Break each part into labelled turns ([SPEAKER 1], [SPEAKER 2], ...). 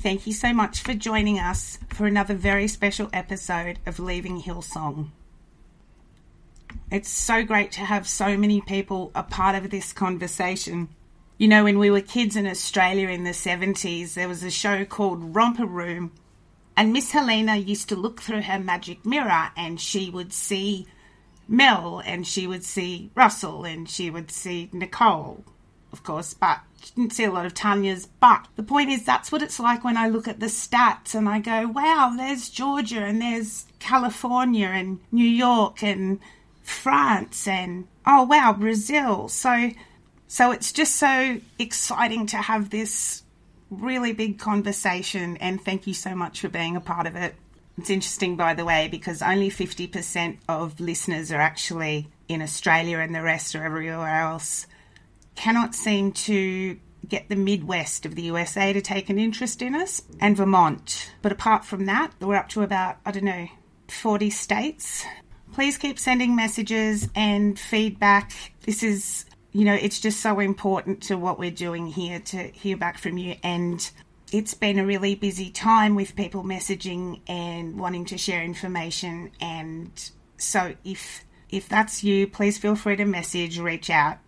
[SPEAKER 1] Thank you so much for joining us for another very special episode of Leaving Hillsong. It's so great to have so many people a part of this conversation. You know, when we were kids in Australia in the 70s, there was a show called Romper Room, and Miss Helena used to look through her magic mirror and she would see Mel and she would see Russell and she would see Nicole, of course, but didn't see a lot of Tanya's. But the point is, that's what it's like when I look at the stats and I go, wow, there's Georgia and there's California and New York and France and oh wow, Brazil. So so it's just so exciting to have this really big conversation and thank you so much for being a part of it. It's interesting by the way because only 50% of listeners are actually in Australia and the rest are everywhere else. Cannot seem to get the Midwest of the USA to take an interest in us and Vermont. But apart from that, we're up to about, I don't know, 40 states please keep sending messages and feedback. This is, you know, it's just so important to what we're doing here to hear back from you. And it's been a really busy time with people messaging and wanting to share information. And so if if that's you, please feel free to message, reach out,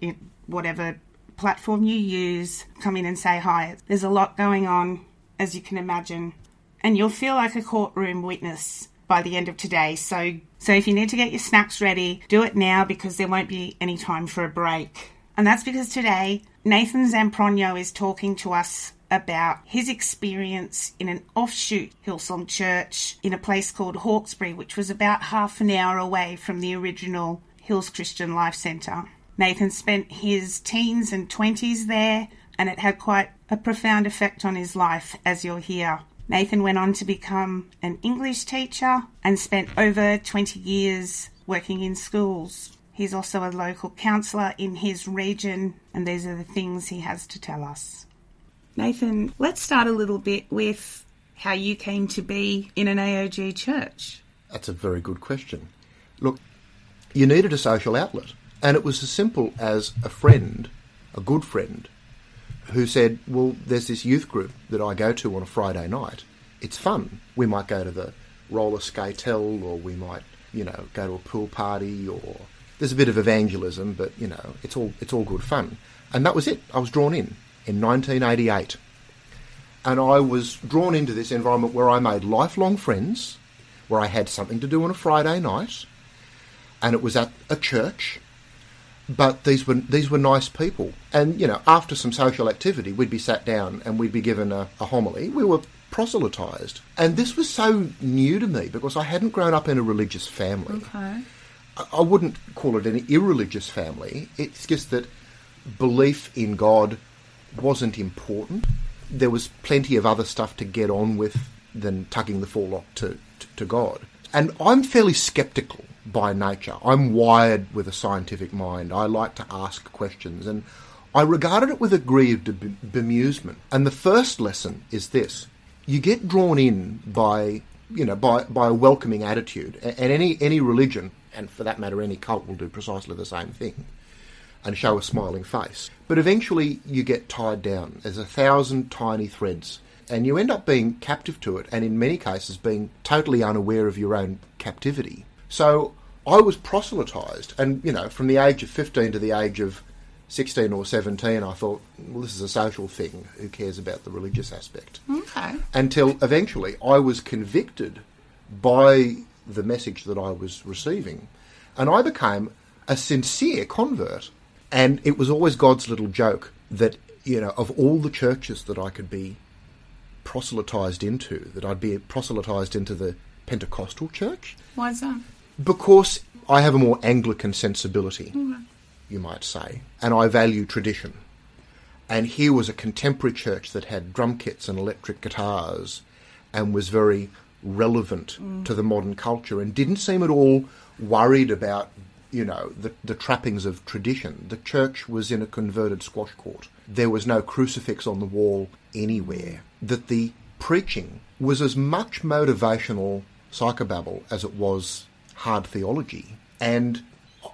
[SPEAKER 1] whatever platform you use, come in and say hi. There's a lot going on, as you can imagine, and you'll feel like a courtroom witness by the end of today. So, so if you need to get your snacks ready, do it now because there won't be any time for a break. And that's because today Nathan Zamprogno is talking to us about his experience in an offshoot Hillsong church in a place called Hawkesbury, which was about half an hour away from the original Hills Christian Life Centre. Nathan spent his teens and 20s there, and it had quite a profound effect on his life, as you'll hear. Nathan went on to become an English teacher and spent over 20 years working in schools. He's also a local counsellor in his region, and these are the things he has to tell us. Nathan, let's start a little bit with how you came to be in an AOG church.
[SPEAKER 2] That's a very good question. Look, you needed a social outlet, and it was as simple as a friend, a good friend, who said, Well, there's this youth group that I go to on a Friday night. It's fun. We might go to the roller skatell, or we might, you know, go to a pool party, or there's a bit of evangelism, but you know, it's all it's all good fun. And that was it. I was drawn in in 1988, and I was drawn into this environment where I made lifelong friends, where I had something to do on a Friday night, and it was at a church but these were these were nice people. And you know, after some social activity, we'd be sat down and we'd be given a, a homily. We were proselytized, and this was so new to me because I hadn't grown up in a religious family.
[SPEAKER 1] Okay.
[SPEAKER 2] I- I wouldn't call it an irreligious family. It's just that belief in God wasn't important. There was plenty of other stuff to get on with than tugging the forelock to, to, to God. And I'm fairly skeptical by nature. I'm wired with a scientific mind. I like to ask questions and I regarded it with a degree of bemusement. And the first lesson is this. You get drawn in by, you know, by, by a welcoming attitude. And any, any religion, and for that matter any cult, will do precisely the same thing and show a smiling face. But eventually you get tied down. There's a thousand tiny threads. And you end up being captive to it, and in many cases being totally unaware of your own captivity. So I was proselytized, and you know, from the age of 15 to the age of 16 or 17, I thought, well, this is a social thing. Who cares about the religious aspect?
[SPEAKER 1] Okay.
[SPEAKER 2] until eventually I was convicted by the message that I was receiving, and I became a sincere convert. And it was always God's little joke that, you know, of all the churches that I could be proselytized into, that I'd be proselytized into the Pentecostal church
[SPEAKER 1] Why is that?
[SPEAKER 2] Because I have a more Anglican sensibility, you might say, and I value tradition. And here was a contemporary church that had drum kits and electric guitars and was very relevant mm. to the modern culture and didn't seem at all worried about, you know, the, the trappings of tradition. The church was in a converted squash court. There was no crucifix on the wall anywhere. That the preaching was as much motivational psychobabble as it was hard theology. And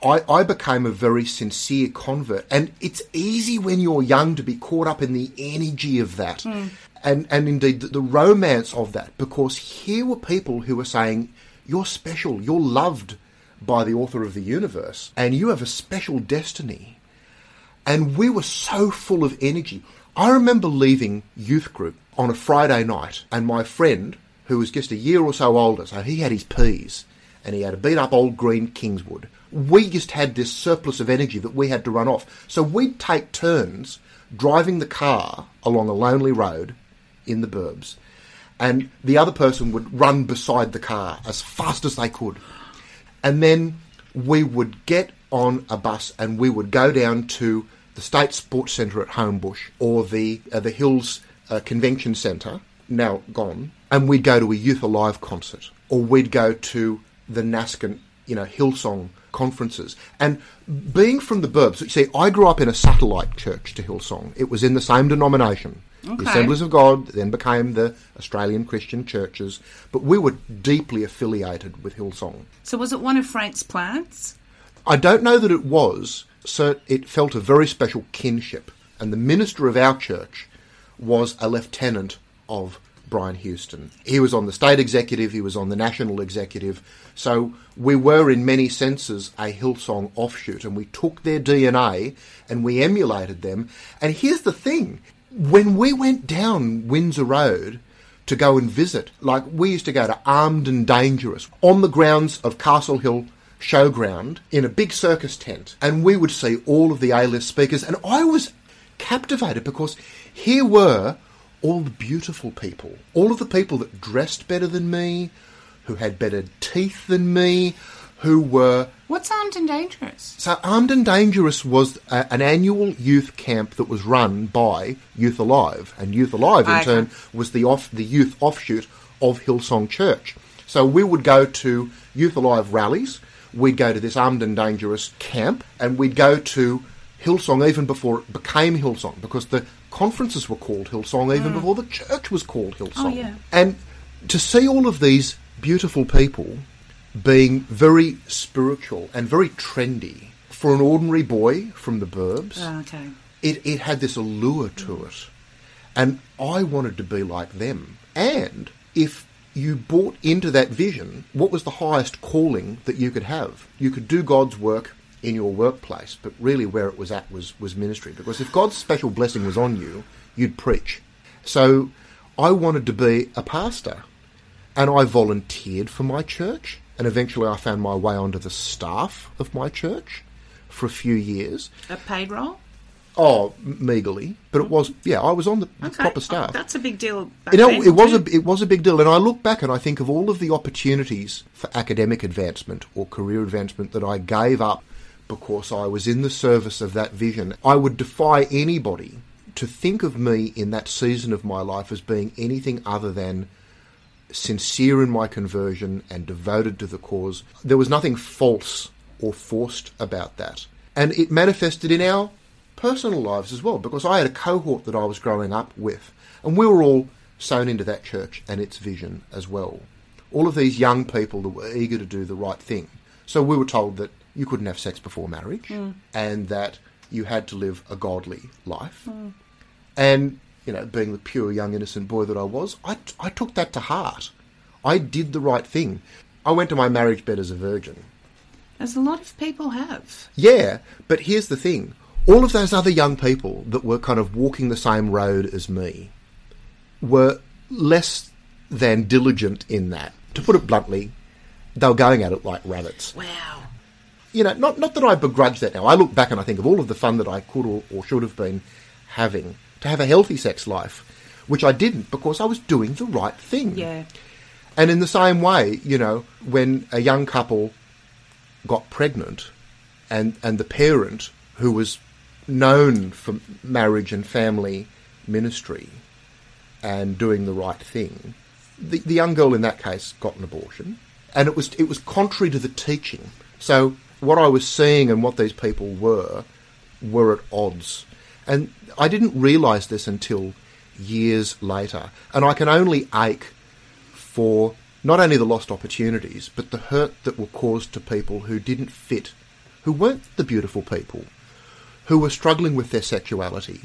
[SPEAKER 2] I, I became a very sincere convert. And it's easy when you're young to be caught up in the energy of that. Hmm. And, and indeed the, the romance of that, because here were people who were saying, You're special, you're loved by the author of the universe, and you have a special destiny. And we were so full of energy. I remember leaving youth group on a Friday night, and my friend, who was just a year or so older, so he had his P's, and he had a beat up old green Kingswood. We just had this surplus of energy that we had to run off. So we'd take turns driving the car along a lonely road in the burbs, and the other person would run beside the car as fast as they could. And then we would get on a bus and we would go down to the State Sports Centre at Homebush or the uh, the Hills uh, Convention Centre, now gone, and we'd go to a Youth Alive concert or we'd go to the Naskin, you know, Hillsong conferences. And being from the burbs, you see, I grew up in a satellite church to Hillsong. It was in the same denomination. The Assemblies of God then became the Australian Christian churches, but we were deeply affiliated with Hillsong.
[SPEAKER 1] So was it one of Frank's plants?
[SPEAKER 2] I don't know that it was, so it felt a very special kinship. And the minister of our church was a lieutenant of Brian Houston. He was on the state executive, he was on the national executive. So we were, in many senses, a Hillsong offshoot, and we took their DNA and we emulated them. And here's the thing when we went down Windsor Road, to go and visit. Like we used to go to Armed and Dangerous on the grounds of Castle Hill Showground in a big circus tent, and we would see all of the A-list speakers, and I was captivated because here were all the beautiful people, all of the people that dressed better than me, who had better teeth than me, who were
[SPEAKER 1] What's armed and dangerous?
[SPEAKER 2] so Armed and Dangerous was a, an annual youth camp that was run by Youth Alive, and Youth Alive in
[SPEAKER 1] Okay.
[SPEAKER 2] turn was the off the youth offshoot of Hillsong Church. So we would go to Youth Alive rallies, we'd go to this Armed and Dangerous camp, and we'd go to Hillsong even before it became Hillsong, because the conferences were called Hillsong even mm. before the church was called Hillsong.
[SPEAKER 1] Oh, yeah.
[SPEAKER 2] And to see all of these beautiful people being very spiritual and very trendy for an ordinary boy from the burbs,
[SPEAKER 1] Oh, okay.
[SPEAKER 2] it, it had this allure to mm. it. And I wanted to be like them. And if you bought into that vision, what was the highest calling that you could have? You could do God's work in your workplace, but really where it was at was, was ministry. Because if God's special blessing was on you, you'd preach. So I wanted to be a pastor. And I volunteered for my church, and eventually I found my way onto the staff of my church for a few years.
[SPEAKER 1] A paid role?
[SPEAKER 2] Oh, meagerly, but it was. Yeah, I was on the
[SPEAKER 1] Okay.
[SPEAKER 2] proper oh, staff.
[SPEAKER 1] That's a big deal.
[SPEAKER 2] You know, it was
[SPEAKER 1] too.
[SPEAKER 2] a it was a big deal, and I look back and I think of all of the opportunities for academic advancement or career advancement that I gave up because I was in the service of that vision. I would defy anybody to think of me in that season of my life as being anything other than sincere in my conversion and devoted to the cause. There was nothing false or forced about that. And it manifested in our personal lives as well, because I had a cohort that I was growing up with, and we were all sewn into that church and its vision as well. All of these young people that were eager to do the right thing. So we were told that you couldn't have sex before marriage mm. and that you had to live a godly life. Mm. And, you know, being the pure young innocent boy that I was, I, I took that to heart. I did the right thing. I went to my marriage bed as a virgin.
[SPEAKER 1] As a lot of people have.
[SPEAKER 2] Yeah, but here's the thing. All of those other young people that were kind of walking the same road as me were less than diligent in that. To put it bluntly, they were going at it like rabbits.
[SPEAKER 1] Wow.
[SPEAKER 2] You know, not, not that I begrudge that now. I look back and I think of all of the fun that I could or, or should have been having to have a healthy sex life, which I didn't because I was doing the right thing.
[SPEAKER 1] Yeah.
[SPEAKER 2] And in the same way, you know, when a young couple got pregnant and, and the parent, who was known for marriage and family ministry and doing the right thing, the, the young girl in that case got an abortion. And it was, it was contrary to the teaching. So what I was seeing and what these people were were at odds. And I didn't realise this until years later. And I can only ache for not only the lost opportunities, but the hurt that were caused to people who didn't fit, who weren't the beautiful people, who were struggling with their sexuality,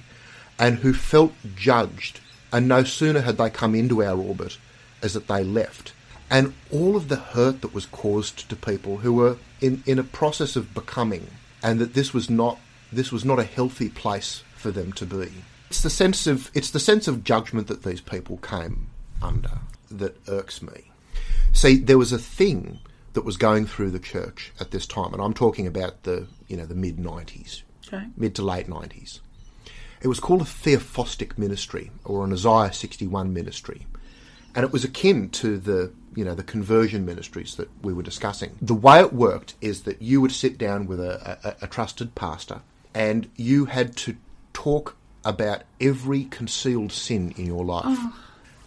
[SPEAKER 2] and who felt judged. And no sooner had they come into our orbit as that they left. And all of the hurt that was caused to people who were in, in a process of becoming, and that this was not this was not a healthy place for them to be. It's the sense of it's the sense of judgment that these people came under that irks me. See, there was a thing that was going through the church at this time, and I'm talking about the you know the mid '90s,
[SPEAKER 1] Okay.
[SPEAKER 2] mid to late '90s. It was called a theophostic ministry or an Isaiah 61 ministry, and it was akin to the you know the conversion ministries that we were discussing. The way it worked is that you would sit down with a, a, a trusted pastor, and you had to talk about every concealed sin in your life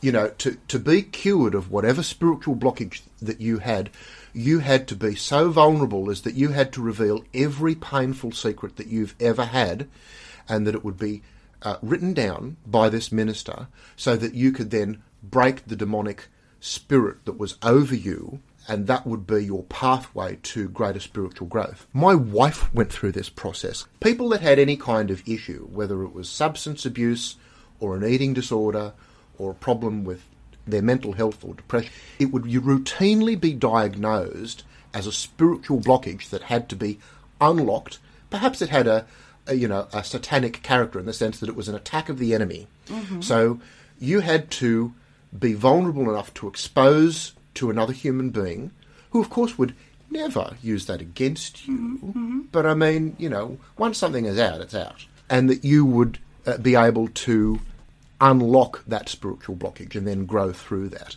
[SPEAKER 2] you know, to, to be cured of whatever spiritual blockage that you had, you had to be so vulnerable as that you had to reveal every painful secret that you've ever had, and that it would be uh, written down by this minister so that you could then break the demonic spirit that was over you. And that would be your pathway to greater spiritual growth. My wife went through this process. People that had any kind of issue, whether it was substance abuse or an eating disorder or a problem with their mental health or depression, it would routinely be diagnosed as a spiritual blockage that had to be unlocked. Perhaps it had a, a you know a satanic character in the sense that it was an attack of the enemy. Mm-hmm. So you had to be vulnerable enough to expose to another human being, who of course would never use that against you. But I mean, you know, once something is out, it's out, and that you would uh, be able to unlock that spiritual blockage and then grow through that.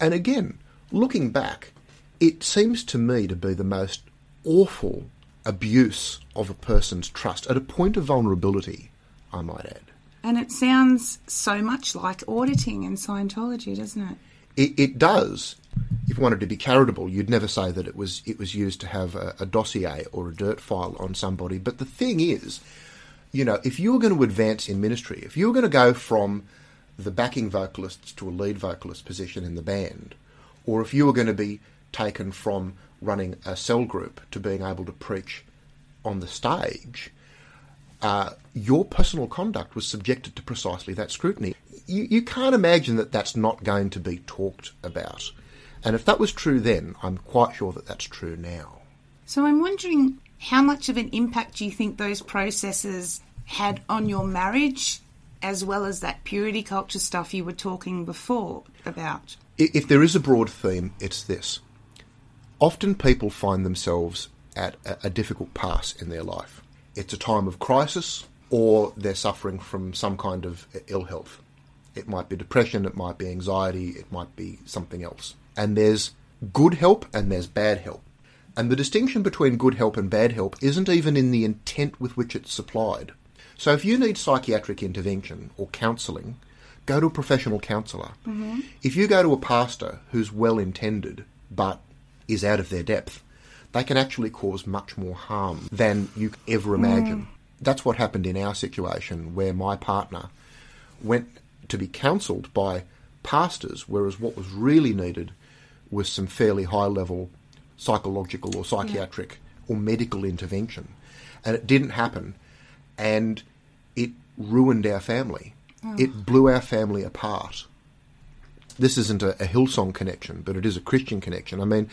[SPEAKER 2] And again, looking back, it seems to me to be the most awful abuse of a person's trust at a point of vulnerability, I might add.
[SPEAKER 1] And it sounds so much like auditing in Scientology, doesn't it?
[SPEAKER 2] It, it does. If you wanted to be charitable, you'd never say that it was it was used to have a, a dossier or a dirt file on somebody. But the thing is, you know, if you were going to advance in ministry, if you were going to go from the backing vocalists to a lead vocalist position in the band, or if you were going to be taken from running a cell group to being able to preach on the stage, uh, your personal conduct was subjected to precisely that scrutiny. You, you can't imagine that that's not going to be talked about. And if that was true then, I'm quite sure that that's true now.
[SPEAKER 1] So I'm wondering how much of an impact do you think those processes had on your marriage as well as that purity culture stuff you were talking before about?
[SPEAKER 2] If there is a broad theme, it's this. Often people find themselves at a, a difficult pass in their life. It's a time of crisis, or they're suffering from some kind of ill health. It might be depression, it might be anxiety, it might be something else. And there's good help and there's bad help. And the distinction between good help and bad help isn't even in the intent with which it's supplied. So if you need psychiatric intervention or counselling, go to a professional counsellor. Mm-hmm. If you go to a pastor who's well intended but is out of their depth, they can actually cause much more harm than you ever imagine. Mm. That's what happened in our situation where my partner went to be counselled by pastors, whereas what was really needed was some fairly high level psychological or psychiatric yeah. or medical intervention. And it didn't happen. And it ruined our family. Oh. It blew our family apart. This isn't a, a Hillsong connection, but it is a Christian connection. I mean,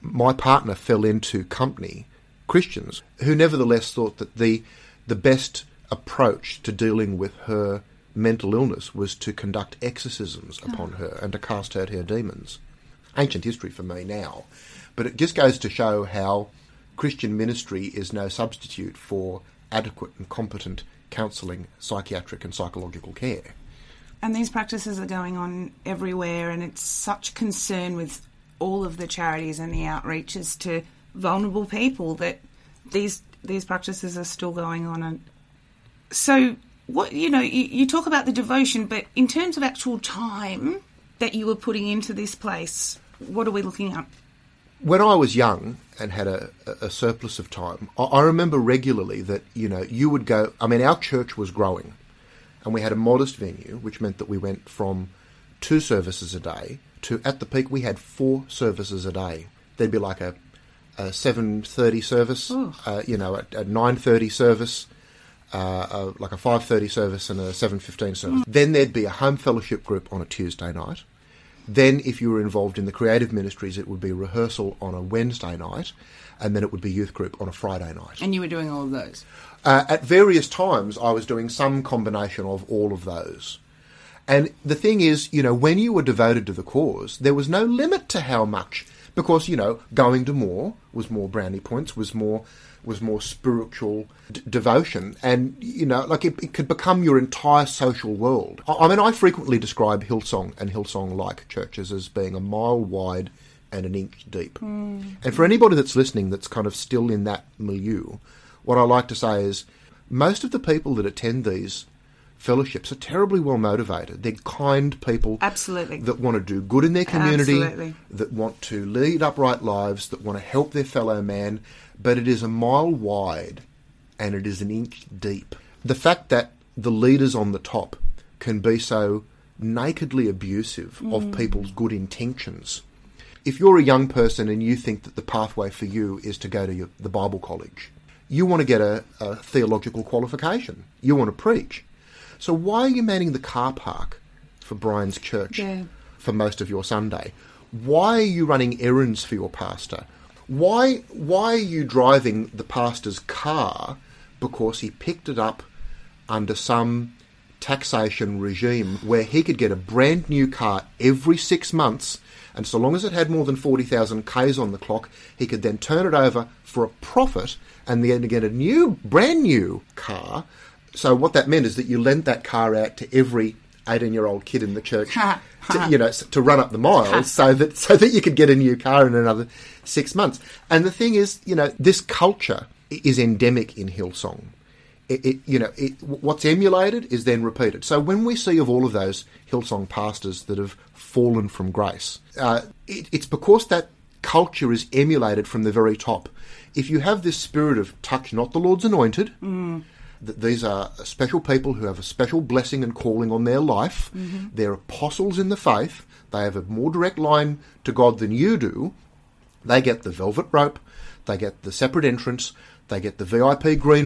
[SPEAKER 2] my partner fell into company Christians who nevertheless thought that the the best approach to dealing with her mental illness was to conduct exorcisms oh. upon her and to cast out her demons. Ancient history for me now, but it just goes to show how Christian ministry is no substitute for adequate and competent counselling, psychiatric and psychological care.
[SPEAKER 1] And these practices are going on everywhere, and it's such concern with all of the charities and the outreaches to vulnerable people that these these practices are still going on. And so, what you know, you, you talk about the devotion, but in terms of actual time that you were putting into this place, what are we looking at?
[SPEAKER 2] When I was young and had a, a surplus of time, I, I remember regularly that you know you would go. I mean, our church was growing, and we had a modest venue, which meant that we went from two services a day to at the peak we had four services a day. There'd be like a, a seven thirty service, uh, you know, a, a nine thirty service, uh, a, like a five thirty service, and a seven fifteen service. Mm. Then there'd be a home fellowship group on a Tuesday night. Then, if you were involved in the creative ministries, it would be rehearsal on a Wednesday night, and then it would be youth group on a Friday night.
[SPEAKER 1] And you were doing all of those?
[SPEAKER 2] Uh, at various times, I was doing some combination of all of those. And the thing is, you know, when you were devoted to the cause, there was no limit to how much, because you know, going to more was more brownie points, was more was more spiritual d- devotion, and you know, like it, it, could become your entire social world. I, I mean, I frequently describe Hillsong and Hillsong-like churches as being a mile wide and an inch deep. Mm. And for anybody that's listening, that's kind of still in that milieu, what I like to say is, most of the people that attend these fellowships are terribly well motivated. They're kind people.
[SPEAKER 1] Absolutely.
[SPEAKER 2] That want to do good in their community. Absolutely. That want to lead upright lives, that want to help their fellow man. But it is a mile wide and it is an inch deep. The fact that the leaders on the top can be so nakedly abusive mm. of people's good intentions. If you're a young person and you think that the pathway for you is to go to your, the Bible college, you want to get a, a theological qualification. You want to preach so why are you manning the car park for Brian's church yeah. for most of your Sunday? Why are you running errands for your pastor? Why why are you driving the pastor's car because he picked it up under some taxation regime where he could get a brand new car every 6 months and so long as it had more than 40,000 Ks on the clock, he could then turn it over for a profit and then get a new, brand new car so what that meant is that you lent that car out to every 18 year old kid in the church to, you know to run up the miles so that so that you could get a new car in another 6 months. And the thing is you know this culture is endemic in Hillsong. It, it, you know it, what's emulated is then repeated. So when we see of all of those Hillsong pastors that have fallen from grace uh, it's because that culture is emulated from the very top. If you have this spirit of touch not the Lord's anointed mm that these are special people who have a special blessing and calling on their life. Mm-hmm. They're apostles in the faith. They have a more direct line to God than you do. They get the velvet rope, they get the separate entrance, they get the VIP green.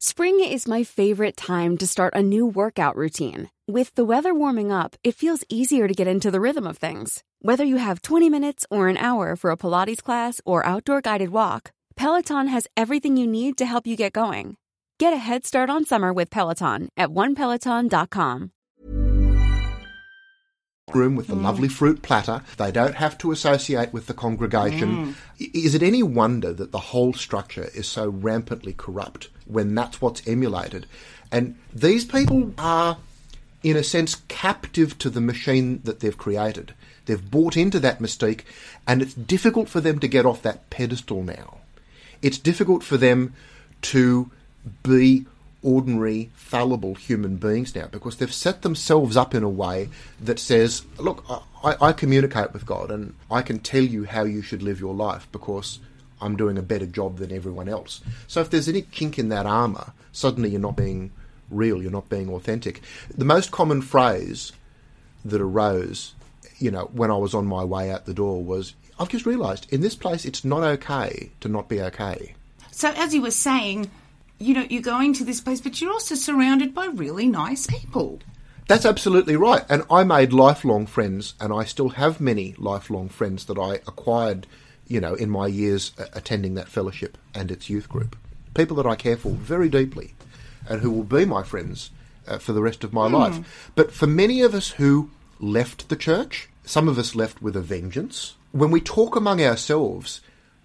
[SPEAKER 3] Spring is my favorite time to start a new workout routine. With the weather warming up, it feels easier to get into the rhythm of things. Whether you have 20 minutes or an hour for a Pilates class or outdoor guided walk, Peloton has everything you need to help you get going. Get a head start on summer with Peloton at onepeloton.com.
[SPEAKER 2] room with the mm. lovely fruit platter. They don't have to associate with the congregation. Mm. I- Is it any wonder that the whole structure is so rampantly corrupt when that's what's emulated? And these people are, in a sense, captive to the machine that they've created. They've bought into that mystique, and it's difficult for them to get off that pedestal now. It's difficult for them to be ordinary, fallible human beings now because they've set themselves up in a way that says, look, I, I communicate with God and I can tell you how you should live your life because I'm doing a better job than everyone else. So if there's any kink in that armour, suddenly you're not being real, you're not being authentic. The most common phrase that arose, you know, when I was on my way out the door was, I've just realised in this place it's not okay to not be okay.
[SPEAKER 1] So, as you were saying, you know, you're going to this place, but you're also surrounded by really nice people.
[SPEAKER 2] That's absolutely right. And I made lifelong friends, and I still have many lifelong friends that I acquired, you know, in my years uh, attending that fellowship and its youth group. People that I care for very deeply and who will be my friends uh, for the rest of my life. But for many of us who left the church, some of us left with a vengeance. When we talk among ourselves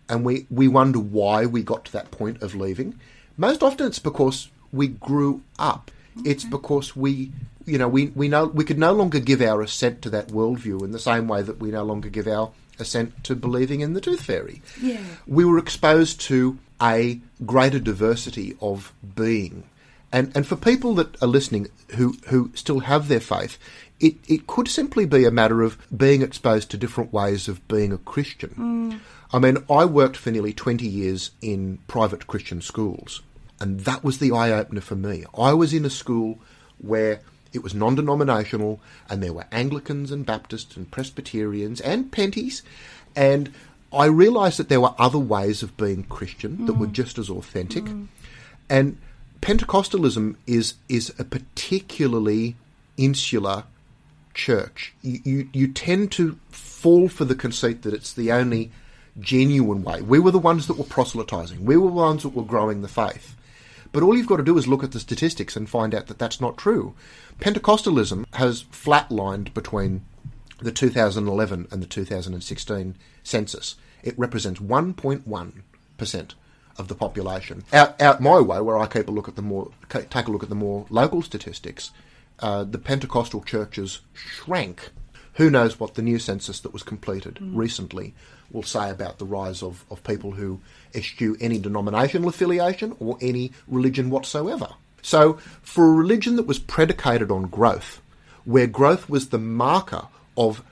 [SPEAKER 2] and we, we wonder why we got to that point of leaving, most often it's because we grew up. It's because we, you know, we, we know we could no longer give our assent to that worldview in the same way that we no longer give our assent to believing in the tooth fairy.
[SPEAKER 1] Yeah.
[SPEAKER 2] We were exposed to a greater diversity of being. And, and for people that are listening who, who still have their faith, it, it could simply be a matter of being exposed to different ways of being a Christian. Mm. I mean, I worked for nearly 20 years in private Christian schools, and that was the eye opener for me. I was in a school where it was non denominational, and there were Anglicans and Baptists and Presbyterians and Penties, and I realised that there were other ways of being Christian that were mm. just as authentic. Mm. And Pentecostalism is is a particularly insular church. You, you you tend to fall for the conceit that it's the only genuine way. We were the ones that were proselytizing. We were the ones that were growing the faith. But all you've got to do is look at the statistics and find out that that's not true. Pentecostalism has flatlined between the 2011 and the 2016 census. It represents 1.1% of the population. Out, out my way, where I keep a look at the more take a look at the more local statistics, uh, the Pentecostal churches shrank. Who knows what the new census that was completed recently will say about the rise of, of people who eschew any denominational affiliation or any religion whatsoever. So, for a religion that was predicated on growth, where growth was the marker of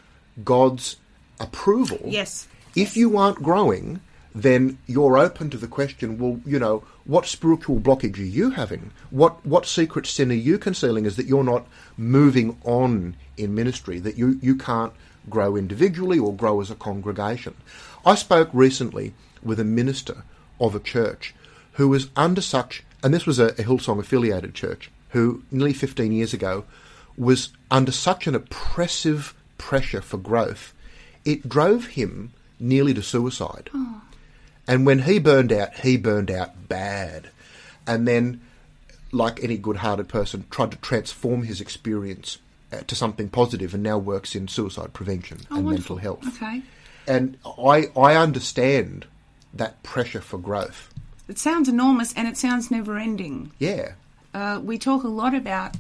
[SPEAKER 2] God's approval,
[SPEAKER 1] Yes.
[SPEAKER 2] if you aren't growing, then you're open to the question, well, you know, what spiritual blockage are you having? What what secret sin are you concealing is that you're not moving on in ministry, that you, you can't grow individually or grow as a congregation. I spoke recently with a minister of a church who was under such, and this was a, a Hillsong affiliated church, who nearly 15 years ago was under such an oppressive pressure for growth, it drove him nearly to suicide. And when he burned out, he burned out bad. And then, like any good hearted person, tried to transform his experience uh, to something positive and now works in suicide prevention and mental health.
[SPEAKER 1] Okay.
[SPEAKER 2] And I, I understand that pressure for growth.
[SPEAKER 1] It sounds enormous and it sounds never ending.
[SPEAKER 2] Yeah.
[SPEAKER 1] Uh, we talk a lot about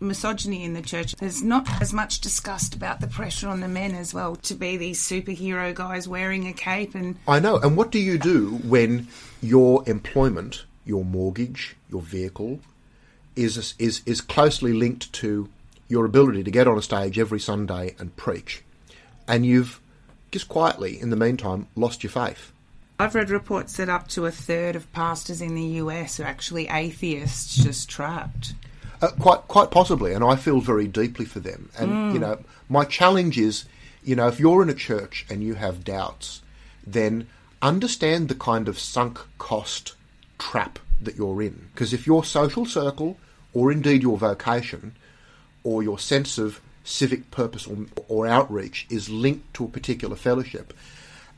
[SPEAKER 1] misogyny in the church. There's not as much discussed about the pressure on the men as well to be these superhero guys wearing a cape and
[SPEAKER 2] I know. And what do you do when your employment, your mortgage, your vehicle is is is closely linked to your ability to get on a stage every Sunday and preach, and you've just quietly, in the meantime, lost your faith?
[SPEAKER 1] I've read reports that up to a third of pastors in the US are actually atheists just trapped.
[SPEAKER 2] Uh, quite, quite possibly, and I feel very deeply for them. And you know, my challenge is, You know, if you're in a church and you have doubts, then understand the kind of sunk cost trap that you're in. Because if your social circle, or indeed your vocation, or your sense of civic purpose or, or outreach is linked to a particular fellowship,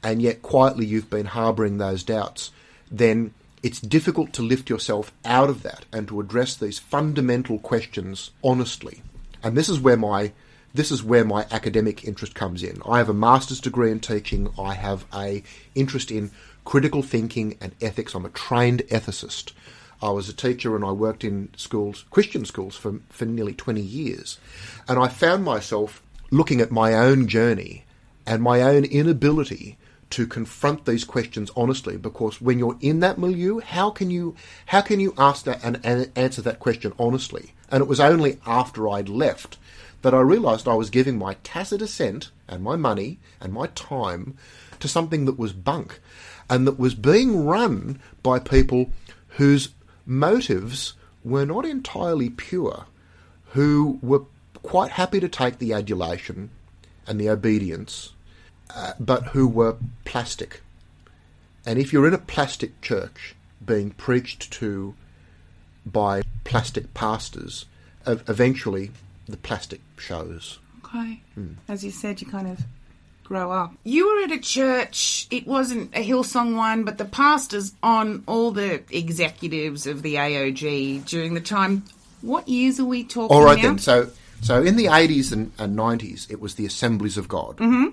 [SPEAKER 2] and yet quietly you've been harbouring those doubts, then it's difficult to lift yourself out of that and to address these fundamental questions honestly. And this is where my this is where my academic interest comes in. I have a master's degree in teaching. I have a interest in critical thinking and ethics. I'm a trained ethicist. I was a teacher and I worked in schools, Christian schools, for, for nearly 20 years. And I found myself looking at my own journey and my own inability to confront these questions honestly because when you're in that milieu how can you how can you ask that and, and answer that question honestly? And it was only after I'd left that I realized I was giving my tacit assent and my money and my time to something that was bunk and that was being run by people whose motives were not entirely pure, who were quite happy to take the adulation and the obedience, uh, but who were plastic. And if you're in a plastic church being preached to by plastic pastors, eventually the plastic shows.
[SPEAKER 1] Okay. Mm. As you said, you kind of grow up. You were at a church, it wasn't a Hillsong one, but the pastors on all the executives of the AOG during the time. What years are we talking
[SPEAKER 2] All right,
[SPEAKER 1] now?
[SPEAKER 2] then. So, so in the 80s and, and 90s, it was the Assemblies of God.
[SPEAKER 1] Mm-hmm.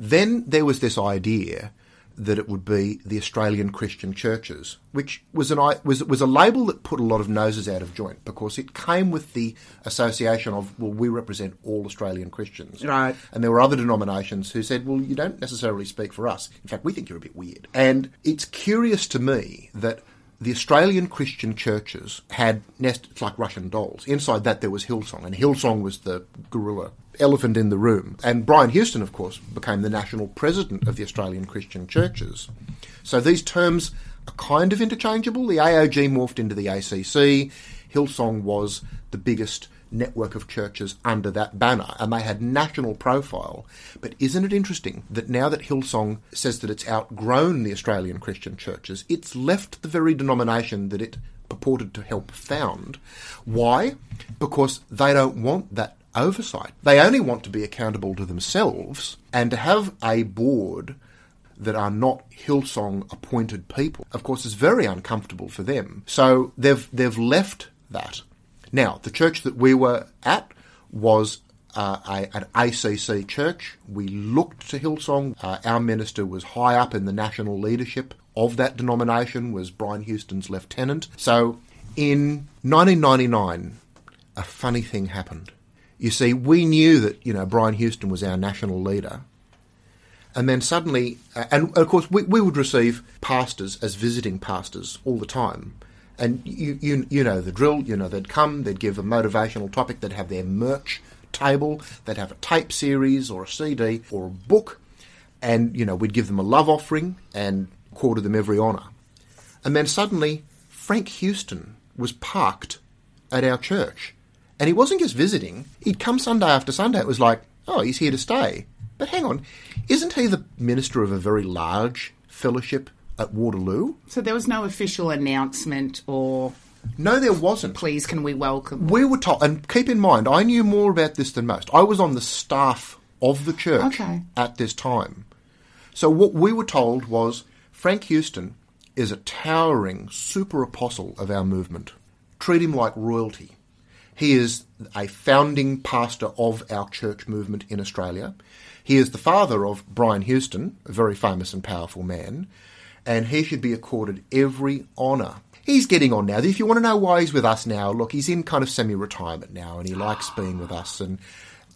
[SPEAKER 2] Then there was this idea that it would be the Australian Christian churches, which was an was was a label that put a lot of noses out of joint because it came with the association of well, we represent all Australian Christians,
[SPEAKER 1] right?
[SPEAKER 2] And there were other denominations who said, well, you don't necessarily speak for us. In fact, we think you're a bit weird. And it's curious to me that the Australian Christian churches had nests like Russian dolls. Inside that there was Hillsong, and Hillsong was the gorilla elephant in the room. And Brian Houston, of course, became the national president of the Australian Christian churches. So these terms are kind of interchangeable. The AOG morphed into the ACC. Hillsong was the biggest network of churches under that banner, and they had national profile. But isn't it interesting that now that Hillsong says that it's outgrown the Australian Christian churches, it's left the very denomination that it purported to help found. Why? Because they don't want that oversight. They only want to be accountable to themselves and to have a board that are not Hillsong appointed people, of course, is very uncomfortable for them. So they've they've left that. Now, the church that we were at was uh, a, an ACC church. We looked to Hillsong. Uh, our minister was high up in the national leadership of that denomination, was Brian Houston's lieutenant. So in 1999, a funny thing happened. You see, we knew that, you know, Brian Houston was our national leader. And then suddenly, uh, and of course, we, we would receive pastors as visiting pastors all the time. And you, you, you know the drill, you know, they'd come, they'd give a motivational topic, they'd have their merch table, they'd have a tape series or a CD or a book, and, you know, we'd give them a love offering and quarter them every honour. And then suddenly, Frank Houston was parked at our church. And he wasn't just visiting, he'd come Sunday after Sunday. It was like, oh, he's here to stay. But hang on, isn't he the minister of a very large fellowship at Waterloo.
[SPEAKER 1] So there was no official announcement or.
[SPEAKER 2] No, there wasn't.
[SPEAKER 1] Please, can we welcome?
[SPEAKER 2] We were told, and keep in mind, I knew more about this than most. I was on the staff of the church
[SPEAKER 1] okay.
[SPEAKER 2] at this time. So what we were told was Frank Houston is a towering super apostle of our movement. Treat him like royalty. He is a founding pastor of our church movement in Australia. He is the father of Brian Houston, a very famous and powerful man and he should be accorded every honour. He's getting on now. If you want to know why he's with us now, look, he's in kind of semi-retirement now, and he likes ah. being with us. And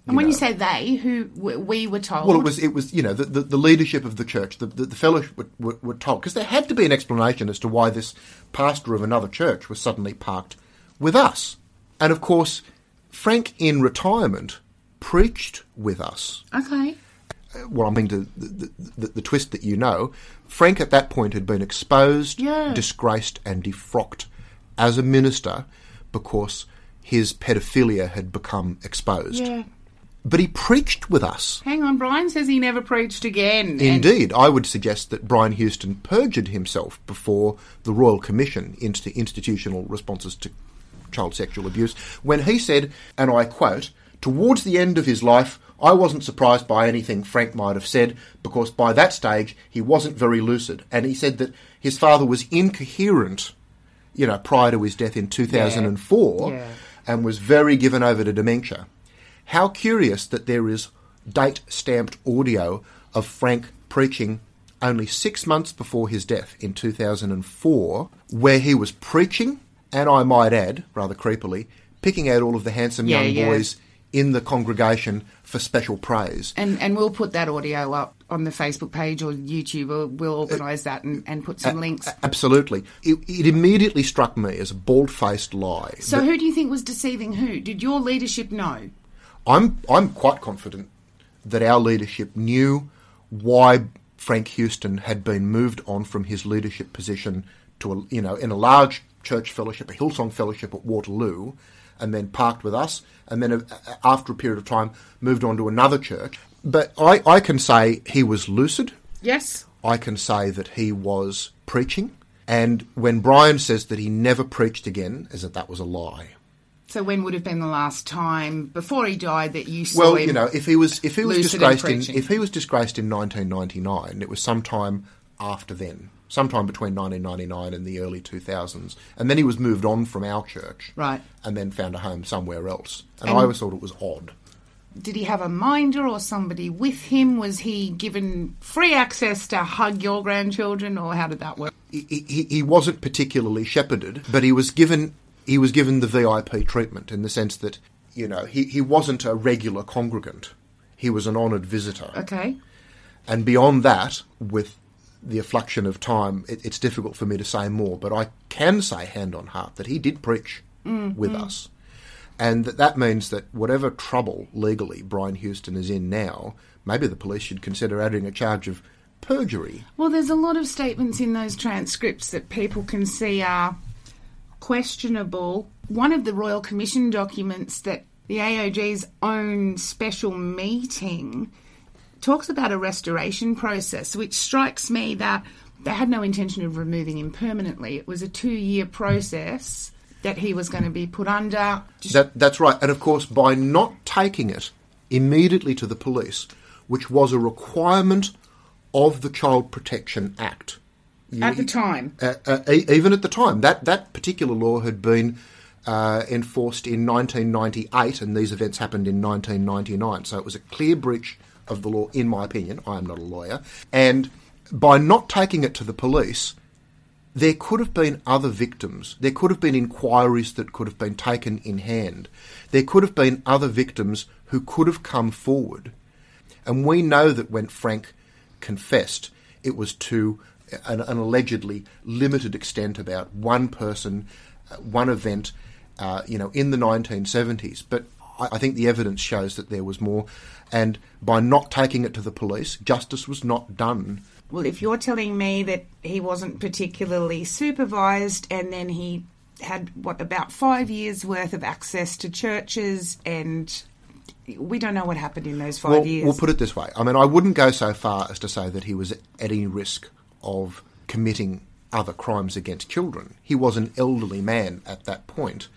[SPEAKER 1] and when know, you say they, who we were told?
[SPEAKER 2] Well, it was it was you know the the, the leadership of the church, the the, the fellowship were, were, were told because there had to be an explanation as to why this pastor of another church was suddenly parked with us, and of course, Frank in retirement preached with us.
[SPEAKER 1] Okay.
[SPEAKER 2] Well, I'm to the, the, the, twist that you know. Frank at that point had been exposed,
[SPEAKER 1] yeah.
[SPEAKER 2] disgraced, and defrocked as a minister because his pedophilia had become exposed.
[SPEAKER 1] Yeah.
[SPEAKER 2] but he preached with us.
[SPEAKER 4] Hang on, Brian says he never preached again.
[SPEAKER 2] Indeed, I would suggest that Brian Houston perjured himself before the Royal Commission into institutional responses to child sexual abuse when he said, and I quote, Towards the end of his life, I wasn't surprised by anything Frank might have said because by that stage he wasn't very lucid. And he said that his father was incoherent, you know, prior to his death in 2004
[SPEAKER 4] Yeah.
[SPEAKER 2] and was very given over to dementia. How curious that there is date stamped audio of Frank preaching only six months before his death in 2004, where he was preaching, and I might add, rather creepily, picking out all of the handsome
[SPEAKER 4] Yeah,
[SPEAKER 2] young
[SPEAKER 4] yeah.
[SPEAKER 2] boys in the congregation for special praise.
[SPEAKER 4] And and we'll put that audio up on the Facebook page or YouTube. Or we'll organise that and, and put some links.
[SPEAKER 2] Absolutely. It, it immediately struck me as a bald faced lie.
[SPEAKER 4] So who do you think was deceiving who? Did your leadership know?
[SPEAKER 2] I'm I'm quite confident that our leadership knew why Frank Houston had been moved on from his leadership position to a, you know in a large church fellowship, a Hillsong fellowship at Waterloo, and then parked with us, and then uh, after a period of time moved on to another church. But I, I can say he was lucid.
[SPEAKER 4] Yes.
[SPEAKER 2] I can say that he was preaching. And when Brian says that he never preached again, as that that was a lie.
[SPEAKER 4] So when would have been the last time before he died that you saw
[SPEAKER 2] Well,
[SPEAKER 4] him?
[SPEAKER 2] you know, if he was if he was disgraced in if he was disgraced in 1999, it was sometime after then, sometime between 1999 and the early 2000s, and then he was moved on from our church,
[SPEAKER 4] Right.
[SPEAKER 2] and then found a home somewhere else. And,
[SPEAKER 4] And-
[SPEAKER 2] I always thought it was odd.
[SPEAKER 4] Did he have a minder or somebody with him? Was he given free access to hug your grandchildren, or how did that work?
[SPEAKER 2] He, he, he wasn't particularly shepherded, but he was given he was given the VIP treatment in the sense that you know he, he wasn't a regular congregant. He was an honoured visitor.
[SPEAKER 4] Okay.
[SPEAKER 2] And beyond that, with the affliction of time, it, it's difficult for me to say more. But I can say, hand on heart, that he did preach mm, with mm. us, and that that means that whatever trouble legally Brian Houston is in now, maybe the police should consider adding a charge of perjury.
[SPEAKER 4] Well, there's a lot of statements in those transcripts that people can see are questionable. One of the Royal Commission documents that the AOG's own special meeting talks about a restoration process, which strikes me that they had no intention of removing him permanently. It was a two year process that he was going to be put under.
[SPEAKER 2] That, that's right. And of course, by not taking it immediately to the police, which was a requirement of the Child Protection Act.
[SPEAKER 4] at the time.
[SPEAKER 2] uh, uh, even at the time, that that particular law had been uh, enforced in 1998, and these events happened in 1999. So it was a clear breach of the law, in my opinion. I am not a lawyer, and by not taking it to the police, there could have been other victims. There could have been inquiries that could have been taken in hand. There could have been other victims who could have come forward. And we know that when Frank confessed, it was to an, an allegedly limited extent about one person, uh, one event, uh, you know, in the 1970s. But I, I think the evidence shows that there was more. And by not taking it to the police, justice was not done.
[SPEAKER 4] Well, if you're telling me that he wasn't particularly supervised and then he had, what, about five years worth of access to churches and we don't know what happened in those five
[SPEAKER 2] well,
[SPEAKER 4] years.
[SPEAKER 2] We'll put it this way. I mean, I wouldn't go so far as to say that he was at any risk of committing other crimes against children. He was an elderly man at that point.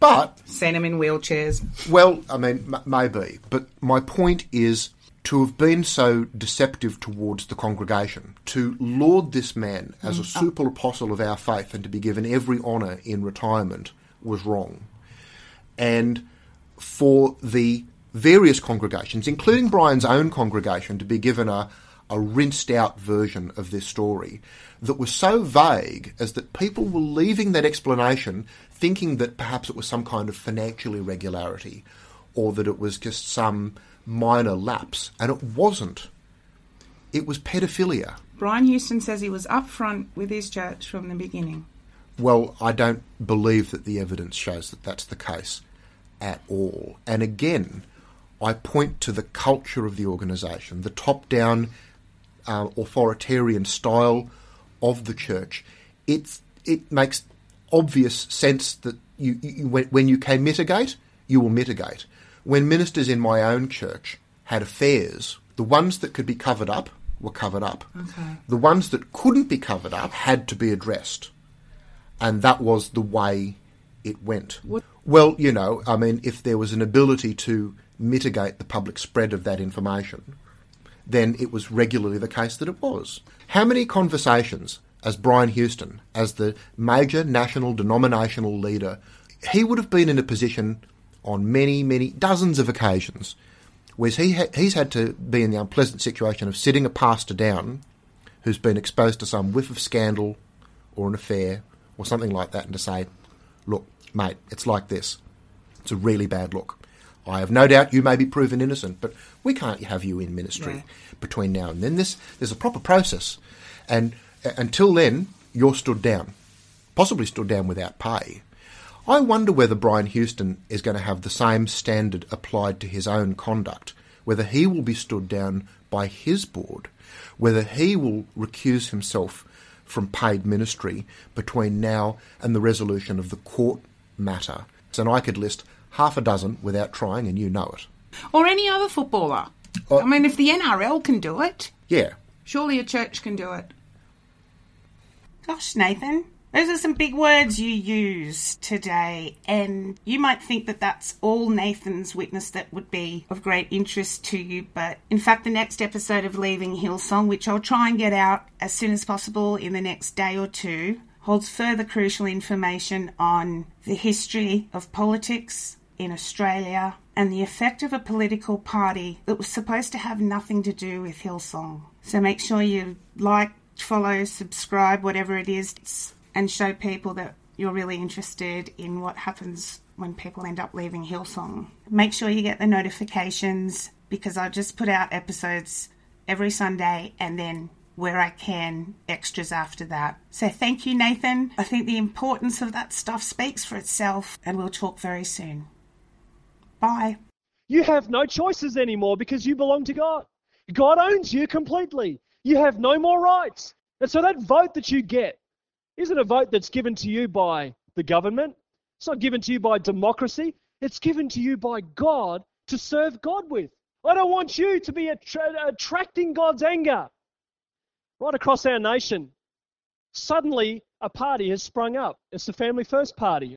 [SPEAKER 2] But,
[SPEAKER 4] Sent him in wheelchairs.
[SPEAKER 2] well, I mean, m- maybe. But my point is to have been so deceptive towards the congregation, to laud this man as a mm, uh super apostle of our faith and to be given every honour in retirement was wrong. And for the various congregations, including Brian's own congregation, to be given a, a rinsed out version of this story that was so vague as that people were leaving that explanation thinking that perhaps it was some kind of financial irregularity or that it was just some minor lapse, and it wasn't. It was pedophilia.
[SPEAKER 4] Brian Houston says he was upfront with his church from the beginning.
[SPEAKER 2] Well, I don't believe that the evidence shows that that's the case at all. And again, I point to the culture of the organisation, the top down uh, authoritarian style of the church. It's, it makes obvious sense that you, you, when, when you can mitigate, you will mitigate. When ministers in my own church had affairs, the ones that could be covered up were covered up.
[SPEAKER 1] Okay.
[SPEAKER 2] The ones that couldn't be covered up had to be addressed. And that was the way it went.
[SPEAKER 1] What-
[SPEAKER 2] Well, you know, I mean, if there was an ability to mitigate the public spread of that information, then it was regularly the case that it was. How many conversations, as Brian Houston, as the major national denominational leader, he would have been in a position on many, many, dozens of occasions where he ha- he's had to be in the unpleasant situation of sitting a pastor down who's been exposed to some whiff of scandal or an affair or something like that and to say, look, mate, it's like this. It's a really bad look. I have no doubt you may be proven innocent, but we can't have you in ministry
[SPEAKER 1] Yeah.
[SPEAKER 2] between now and then. This there's a proper process, and uh, until then, you're stood down, possibly stood down without pay. I wonder whether Brian Houston is going to have the same standard applied to his own conduct, whether he will be stood down by his board, whether he will recuse himself from paid ministry between now and the resolution of the court matter. And I could list half a dozen without trying, and you know it.
[SPEAKER 1] Or any other footballer.
[SPEAKER 2] Oh.
[SPEAKER 1] I mean, if the NRL can do it,
[SPEAKER 2] Yeah.
[SPEAKER 1] surely a church can do it. Gosh, Nathan, those are some big words you used today, and you might think that that's all Nathan's witness that would be of great interest to you, but in fact, the next episode of Leaving Hillsong, which I'll try and get out as soon as possible in the next day or two, holds further crucial information on the history of politics in Australia and the effect of a political party that was supposed to have nothing to do with Hillsong. So make sure you like, follow, subscribe, whatever it is, and show people that you're really interested in what happens when people end up leaving Hillsong. Make sure you get the notifications because I just put out episodes every Sunday and then where I can, extras after that. So thank you, Nathan. I think the importance of that stuff speaks for itself, and we'll talk very soon. Bye.
[SPEAKER 5] You have no choices anymore because you belong to God. God owns you completely. You have no more rights. And so that vote that you get isn't a vote that's given to you by the government. It's not given to you by democracy. It's given to you by God to serve God with. I don't want you to be attra- attracting God's anger. Right across our nation, suddenly a party has sprung up. It's the Family First Party.